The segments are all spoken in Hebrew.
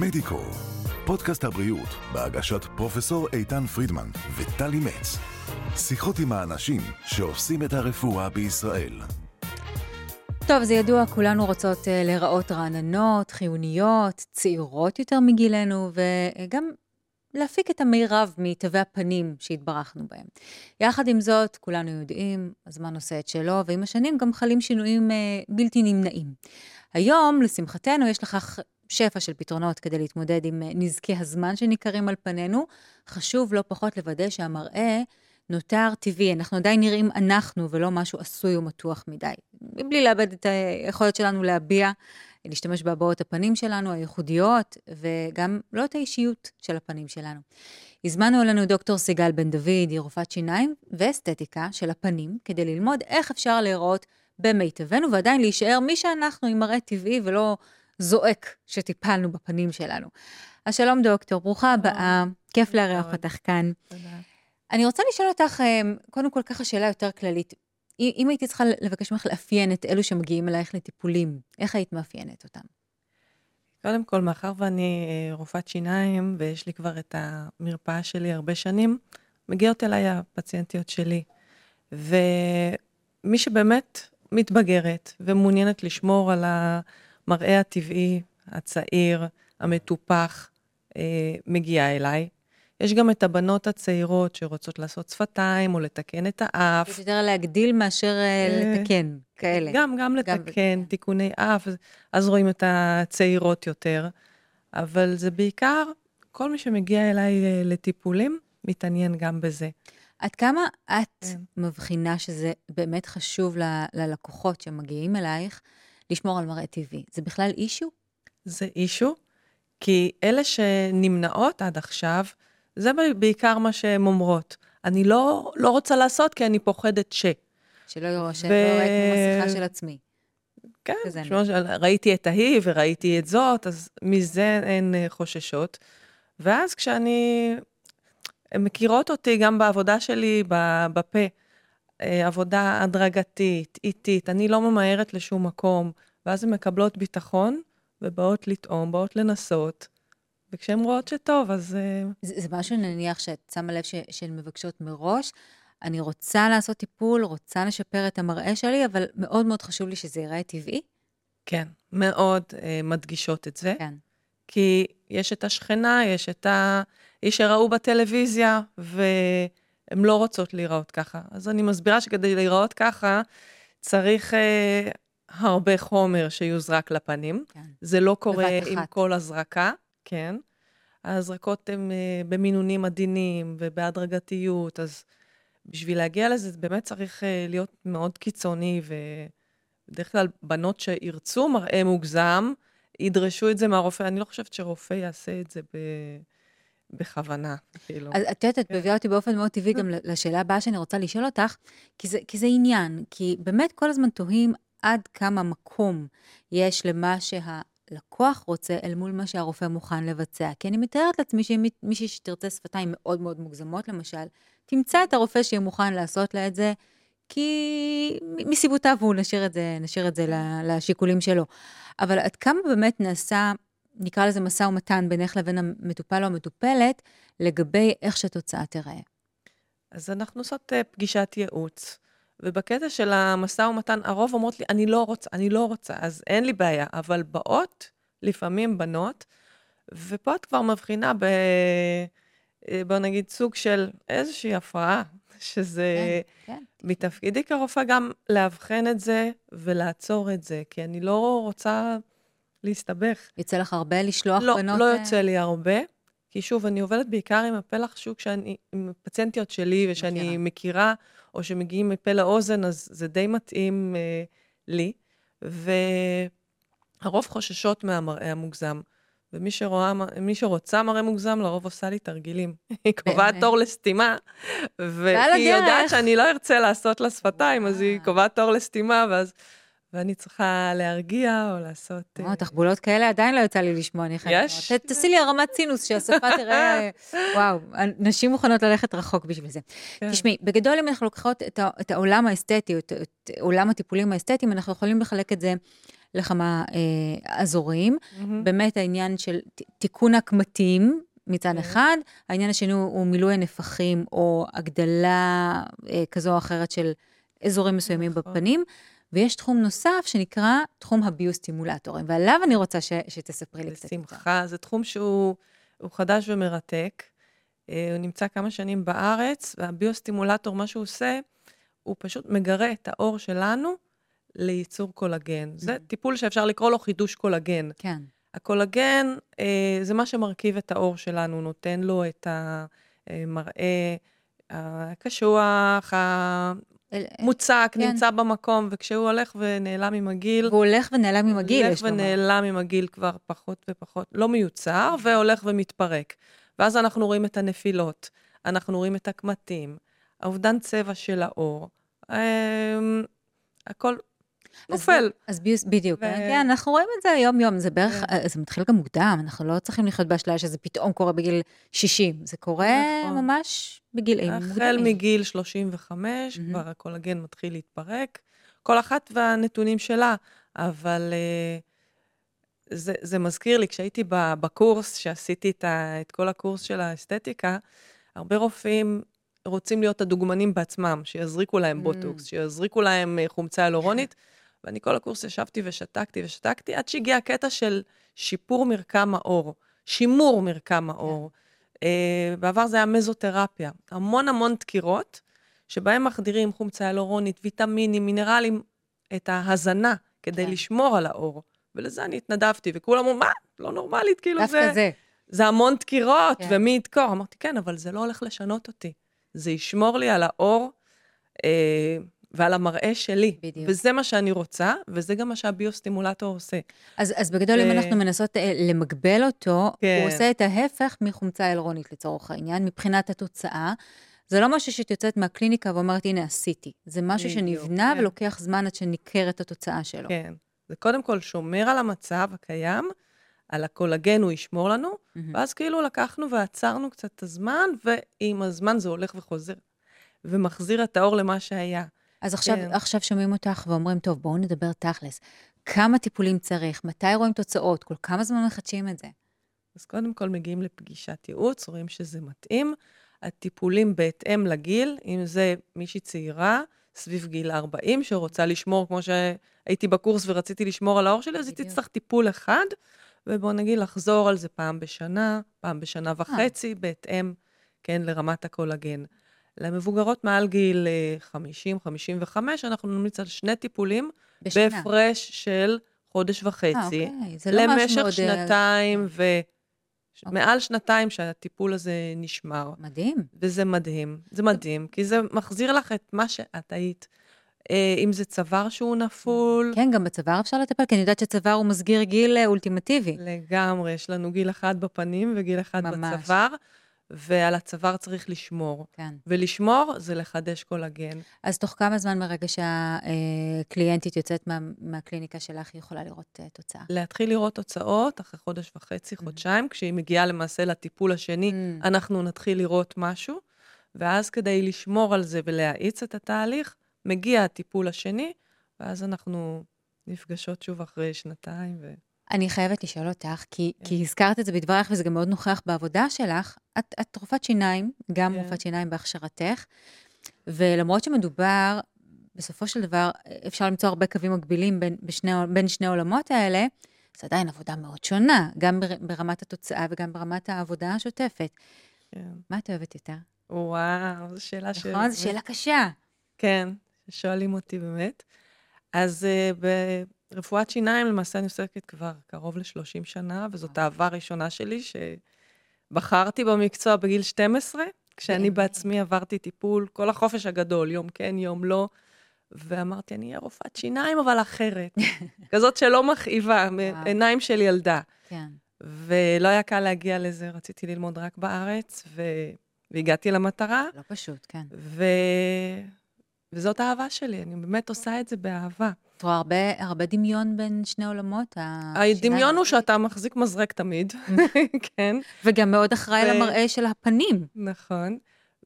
מדיקו, פודקאסט הבריאות בהגשת פרופסור איתן פרידמן וטלי מצ. שיחות עם האנשים שעושים את הרפואה בישראל. טוב, זה ידוע, כולנו רוצות uh, להיראות רעננות, חיוניות, צעירות יותר מגילנו, וגם להפיק את המירב מתווי הפנים שהתברכנו בהם. יחד עם זאת, כולנו יודעים, הזמן עושה את שלו, ועם השנים גם חלים שינויים uh, בלתי נמנעים. היום, לשמחתנו, יש לכך שפע של פתרונות כדי להתמודד עם uh, נזקי הזמן שניכרים על פנינו. חשוב לא פחות לוודא שהמראה נותר טבעי, אנחנו עדיין נראים אנחנו ולא משהו עשוי או מתוח מדי. מבלי לאבד את היכולת שלנו להביע, להשתמש בהבעות הפנים שלנו, הייחודיות, וגם לא את האישיות של הפנים שלנו. הזמנו אלינו דוקטור סיגל בן דוד, היא רופאת שיניים ואסתטיקה של הפנים, כדי ללמוד איך אפשר להיראות במיטבנו, ועדיין להישאר מי שאנחנו עם מראה טבעי ולא זועק שטיפלנו בפנים שלנו. אז שלום דוקטור, ברוכה הבאה, כיף לארח אותך כאן. תודה. אני רוצה לשאול אותך, אמ, קודם כל ככה שאלה יותר כללית. אם הייתי צריכה לבקש ממך לאפיין את אלו שמגיעים אלייך לטיפולים, איך היית מאפיינת אותם? קודם כל, מאחר ואני אה, רופאת שיניים ויש לי כבר את המרפאה שלי הרבה שנים, מגיעות אליי הפציינטיות שלי. ומי שבאמת מתבגרת ומעוניינת לשמור על המראה הטבעי, הצעיר, המטופח, אה, מגיעה אליי. יש גם את הבנות הצעירות שרוצות לעשות שפתיים או לתקן את האף. יש יותר להגדיל מאשר אה, לתקן, כאלה. גם, גם לתקן, גם... תיקוני אף, אז רואים את הצעירות יותר. אבל זה בעיקר, כל מי שמגיע אליי אה, לטיפולים, מתעניין גם בזה. עד כמה את כן. מבחינה שזה באמת חשוב ללקוחות שמגיעים אלייך לשמור על מראה טבעי? זה בכלל אישו? זה אישו, כי אלה שנמנעות עד עכשיו, זה בעיקר מה שהן אומרות. אני לא, לא רוצה לעשות כי אני פוחדת ש. שלא יראו, שלא יראו את המסכה של עצמי. כן, שמשל, ראיתי את ההיא וראיתי את זאת, אז מזה הן אה, חוששות. ואז כשאני... הן מכירות אותי גם בעבודה שלי בפה, עבודה הדרגתית, איטית, אני לא ממהרת לשום מקום, ואז הן מקבלות ביטחון ובאות לטעום, באות לנסות. וכשהן רואות שטוב, אז... אה, זה, זה משהו, נניח, שאת שמה לב ש, שהן מבקשות מראש, אני רוצה לעשות טיפול, רוצה לשפר את המראה שלי, אבל מאוד מאוד חשוב לי שזה ייראה טבעי? כן, מאוד אה, מדגישות את זה. כן. כי יש את השכנה, יש את האיש שראו בטלוויזיה, והן לא רוצות להיראות ככה. אז אני מסבירה שכדי להיראות ככה, צריך אה, הרבה חומר שיוזרק לפנים. כן. זה לא קורה עם כל הזרקה. כן. ההזרקות הן uh, במינונים עדינים ובהדרגתיות, אז בשביל להגיע לזה, זה באמת צריך uh, להיות מאוד קיצוני, ובדרך כלל בנות שירצו מראה מוגזם, ידרשו את זה מהרופא. אני לא חושבת שרופא יעשה את זה ב... בכוונה, כאילו. אז את יודעת, את כן. מביאה אותי באופן מאוד טבעי גם לשאלה הבאה שאני רוצה לשאול אותך, כי זה, כי זה עניין, כי באמת כל הזמן תוהים עד כמה מקום יש למה שה... לקוח רוצה אל מול מה שהרופא מוכן לבצע. כי אני מתארת לעצמי שמישהי שתרצה שפתיים מאוד מאוד מוגזמות, למשל, תמצא את הרופא שיהיה מוכן לעשות לה את זה, כי מסיבותיו הוא נשאיר את זה, נשאיר את זה לשיקולים שלו. אבל עד כמה באמת נעשה, נקרא לזה משא ומתן בינך לבין המטופל או המטופלת, לגבי איך שהתוצאה תיראה? אז אנחנו עושות uh, פגישת ייעוץ. ובקטע של המשא ומתן, הרוב אומרות לי, אני לא רוצה, אני לא רוצה, אז אין לי בעיה. אבל באות, לפעמים בנות, ופה את כבר מבחינה ב... בוא נגיד סוג של איזושהי הפרעה, שזה כן, כן. מתפקידי כרופאה גם לאבחן את זה ולעצור את זה, כי אני לא רוצה להסתבך. יוצא לך הרבה לשלוח לא, בנות? לא, לא יוצא לי הרבה, כי שוב, אני עובדת בעיקר עם הפלח שוק שאני, עם פציינטיות שלי ושאני מכירה. מכירה או שמגיעים מפה לאוזן, אז זה די מתאים אה, לי. והרוב חוששות מהמראה המוגזם. ומי שרואה, מי שרוצה מראה מוגזם, לרוב עושה לי תרגילים. היא קובעת תור לסתימה, והיא יודעת שאני לא ארצה לעשות לה שפתיים, אז היא קובעת תור לסתימה, ואז ואני צריכה להרגיע או לעשות... או, תחבולות כאלה עדיין לא יצא לי לשמוע, אני חייבת. יש? תעשי לי הרמת סינוס, שהשפה תראה... וואו, נשים מוכנות ללכת רחוק בשביל זה. כן. תשמעי, בגדול, אם אנחנו לוקחות את העולם האסתטי, את עולם הטיפולים האסתטיים, אנחנו יכולים לחלק את זה לכמה אה, אזורים. באמת העניין של תיקון הקמטים מצד כן. אחד, העניין השני הוא, הוא מילוי הנפחים או הגדלה אה, כזו או אחרת של אזורים מסוימים נכון. בפנים, ויש תחום נוסף שנקרא תחום הביוסטימולטורים, ועליו אני רוצה ש, שתספרי לי קצת. בשמחה, זה תחום שהוא הוא חדש ומרתק. אה, הוא נמצא כמה שנים בארץ, והביוסטימולטור, מה שהוא עושה, הוא פשוט מגרה את האור שלנו לייצור קולגן. זה Mhm. טיפול שאפשר לקרוא לו חידוש קולגן. כן, הקולגן אה, זה מה שמרכיב את העור שלנו, נותן לו את המראה הקשוח, המוצק, כן. נמצא במקום, וכשהוא הולך ונעלם עם הגיל, והוא הולך ונעלם עם הגיל, הולך יש לומר. ונעלם עם הגיל כבר פחות ופחות, לא מיוצר, והולך ומתפרק. ואז אנחנו רואים את הנפילות, אנחנו רואים את הקמטים, האובדן צבע של העור, אמ, הכל נופל. אז ביוס, בדיוק, ו- כן, אנחנו רואים את זה יום-יום, זה בערך, כן. זה מתחיל גם מוקדם, אנחנו לא צריכים לחיות באשליה שזה פתאום קורה בגיל 60, זה קורה נכון. ממש בגילאים החל מוקדמים. מגיל 35, מהמם. כבר הקולגן מתחיל להתפרק, כל אחת והנתונים שלה, אבל אה, זה, זה מזכיר לי, כשהייתי בקורס, שעשיתי את, ה, את כל הקורס של האסתטיקה, הרבה רופאים רוצים להיות הדוגמנים בעצמם, שיזריקו להם Mm. בוטוקס, שיזריקו להם אה, חומצה הלורונית, ואני כל הקורס ישבתי ושתקתי ושתקתי, עד שהגיע הקטע של שיפור מרקם העור, שימור מרקם העור. אה, בעבר זה היה מזותרפיה, המון המון דקירות, שבהם מחדירים חומצה הלורונית, ויטמינים, מינרלים, את ההזנה, כדי כן. לשמור על העור. ולזה אני התנדבתי, וכולם אמרו, מה? לא נורמלית, כאילו דווקא זה... זה. זה המון דקירות, כן. כן. ומי ידקור? אמרתי, כן, אבל זה לא הולך לשנות אותי. זה ישמור לי על האור אה, ועל המראה שלי. בדיוק. וזה מה שאני רוצה, וזה גם מה שהביוסטימולטור עושה. אז, אז בגדול, אם ו- אנחנו מנסות אה, למגבל אותו, כן. הוא עושה את ההפך מחומצה הילרונית לצורך העניין, מבחינת התוצאה. זה לא משהו שאת יוצאת מהקליניקה ואומרת, הנה, עשיתי. זה משהו בדיוק, שנבנה כן. ולוקח זמן עד שניכרת התוצאה שלו. כן. זה קודם כל שומר על המצב הקיים, על הקולגן הוא ישמור לנו, מהמם. ואז כאילו לקחנו ועצרנו קצת את הזמן, ועם הזמן זה הולך וחוזר, ומחזיר את האור למה שהיה. אז עכשיו, כן. עכשיו שומעים אותך ואומרים, טוב, בואו נדבר תכלס. כמה טיפולים צריך? מתי רואים תוצאות? כל כמה זמן מחדשים את זה? אז קודם כל מגיעים לפגישת ייעוץ, רואים שזה מתאים. הטיפולים בהתאם לגיל, אם זה מישהי צעירה, סביב גיל 40, שרוצה לשמור, כמו שהייתי בקורס ורציתי לשמור על האור שלי, אז היא. תצטרך טיפול אחד, ובואו נגיד לחזור על זה פעם בשנה, פעם בשנה וחצי, בהתאם, כן, לרמת הקולגן. למבוגרות מעל גיל אה, 50-55, אנחנו נמליץ על שני טיפולים, בשנה. בהפרש של חודש אה, וחצי. אוקיי. זה לא משהו למשך מאוד... אה, שנתיים, ו... אוקיי. מעל שנתיים שהטיפול הזה נשמר. מדהים. וזה מדהים, זה מדהים, כי זה מחזיר לך את מה שאת היית. אה, אם זה צוואר שהוא נפול, כן, גם בצוואר אפשר לטפל, כי אני יודעת שצוואר הוא מסגיר גיל אה, אולטימטיבי. לגמרי, יש לנו גיל אחד בפנים וגיל אחד ממש. בצוואר, ועל הצוואר צריך לשמור. כן. ולשמור זה לחדש קולגן. אז תוך כמה זמן מרגע שהקליינטית יוצאת מה, מהקליניקה שלך, היא יכולה לראות uh, תוצאה? להתחיל לראות תוצאות אחרי חודש וחצי, חודשיים, כשהיא מגיעה למעשה לטיפול השני, Mm. אנחנו נתחיל לראות משהו, ואז כדי לשמור על זה ולהאיץ את התהליך, מגיע הטיפול השני, ואז אנחנו נפגשות שוב אחרי שנתיים. ו... אני חייבת לשאול אותך, כי, כן. כי הזכרת את זה בדברייך, וזה גם מאוד נוכח בעבודה שלך. את, את רופאת שיניים, גם כן. רופאת שיניים בהכשרתך, ולמרות שמדובר, בסופו של דבר, אפשר למצוא הרבה קווים מקבילים בין, בשני, בין שני העולמות האלה, זו עדיין עבודה מאוד שונה, גם בר, ברמת התוצאה וגם ברמת העבודה השוטפת. כן. מה את אוהבת יותר? וואו, זו שאלה ש... נכון? זו שאלה קשה. כן, שואלים אותי באמת. אז uh, ברפואת שיניים, למעשה אני עוסקת כבר קרוב ל-30 שנה, וזאת אהבה ראשונה שלי, שבחרתי במקצוע בגיל 12, כשאני באמת? בעצמי עברתי טיפול כל החופש הגדול, יום כן, יום לא, ואמרתי, אני אהיה רופאת שיניים, אבל אחרת. כזאת שלא מכאיבה. עיניים של ילדה. כן. ולא היה קל להגיע לזה, רציתי ללמוד רק בארץ, ו... והגעתי למטרה. לא פשוט, כן. ו... וזאת האהבה שלי, אני באמת עושה את זה באהבה. את רואה הרבה, הרבה דמיון בין שני עולמות. הדמיון הוא. שאתה מחזיק מזרק תמיד, כן, וגם מאוד אחראי ו- למראה של הפנים. נכון.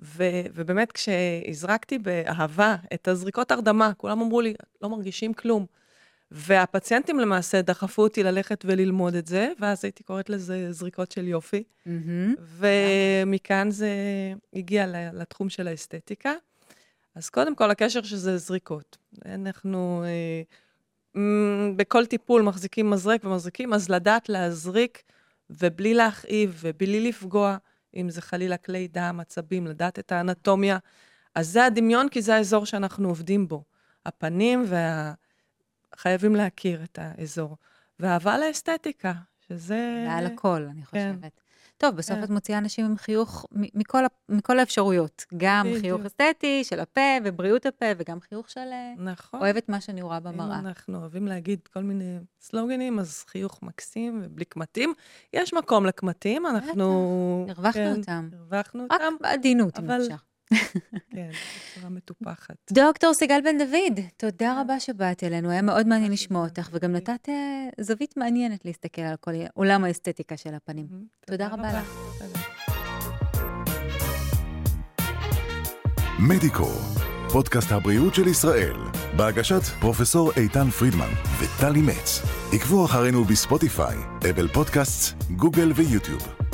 ו- ובאמת, כשהזרקתי באהבה את הזריקות הרדמה, כולם אמרו לי, לא מרגישים כלום. והפציינטים למעשה דחפו אותי ללכת וללמוד את זה, ואז הייתי קוראת לזה זריקות של יופי. מהמם. ומכאן זה הגיע לתחום של האסתטיקה. אז קודם כל, הקשר שזה זריקות. אנחנו אה, בכל טיפול מחזיקים מזרק ומזריקים, אז לדעת להזריק ובלי להכאיב ובלי לפגוע, אם זה חלילה כלי דם, עצבים, לדעת את האנטומיה. אז זה הדמיון, כי זה האזור שאנחנו עובדים בו. הפנים וה... חייבים להכיר את האזור. ואהבה לאסתטיקה, שזה... מעל הכל, אני כן. טוב, בסוף כן. את מוציאה אנשים עם חיוך מכל, מכל האפשרויות. גם בדיוק. חיוך אסתטי של הפה ובריאות הפה, וגם חיוך של אה, נכון. אוהבת מה שאני רואה אם במראה. אנחנו אוהבים להגיד כל מיני סלוגנים, אז חיוך מקסים ובלי קמטים. יש מקום לקמטים, אנחנו... הרווחנו כן, אותם. הרווחנו רק אותם, בעדינות, אם אפשר. כן, בצורה מטופחת. דוקטור סיגל בן דוד, תודה רבה שבאת אלינו, היה מאוד מעניין לשמוע אותך, וגם נתת אה, זווית מעניינת להסתכל על כל עולם האסתטיקה של הפנים. תודה רבה לך. מדיקו, פודקאסט הבריאות של ישראל, בהגשת פרופסור איתן פרידמן וטלי מצ. עקבו אחרינו בספוטיפיי, אפל פודקאסט, גוגל ויוטיוב.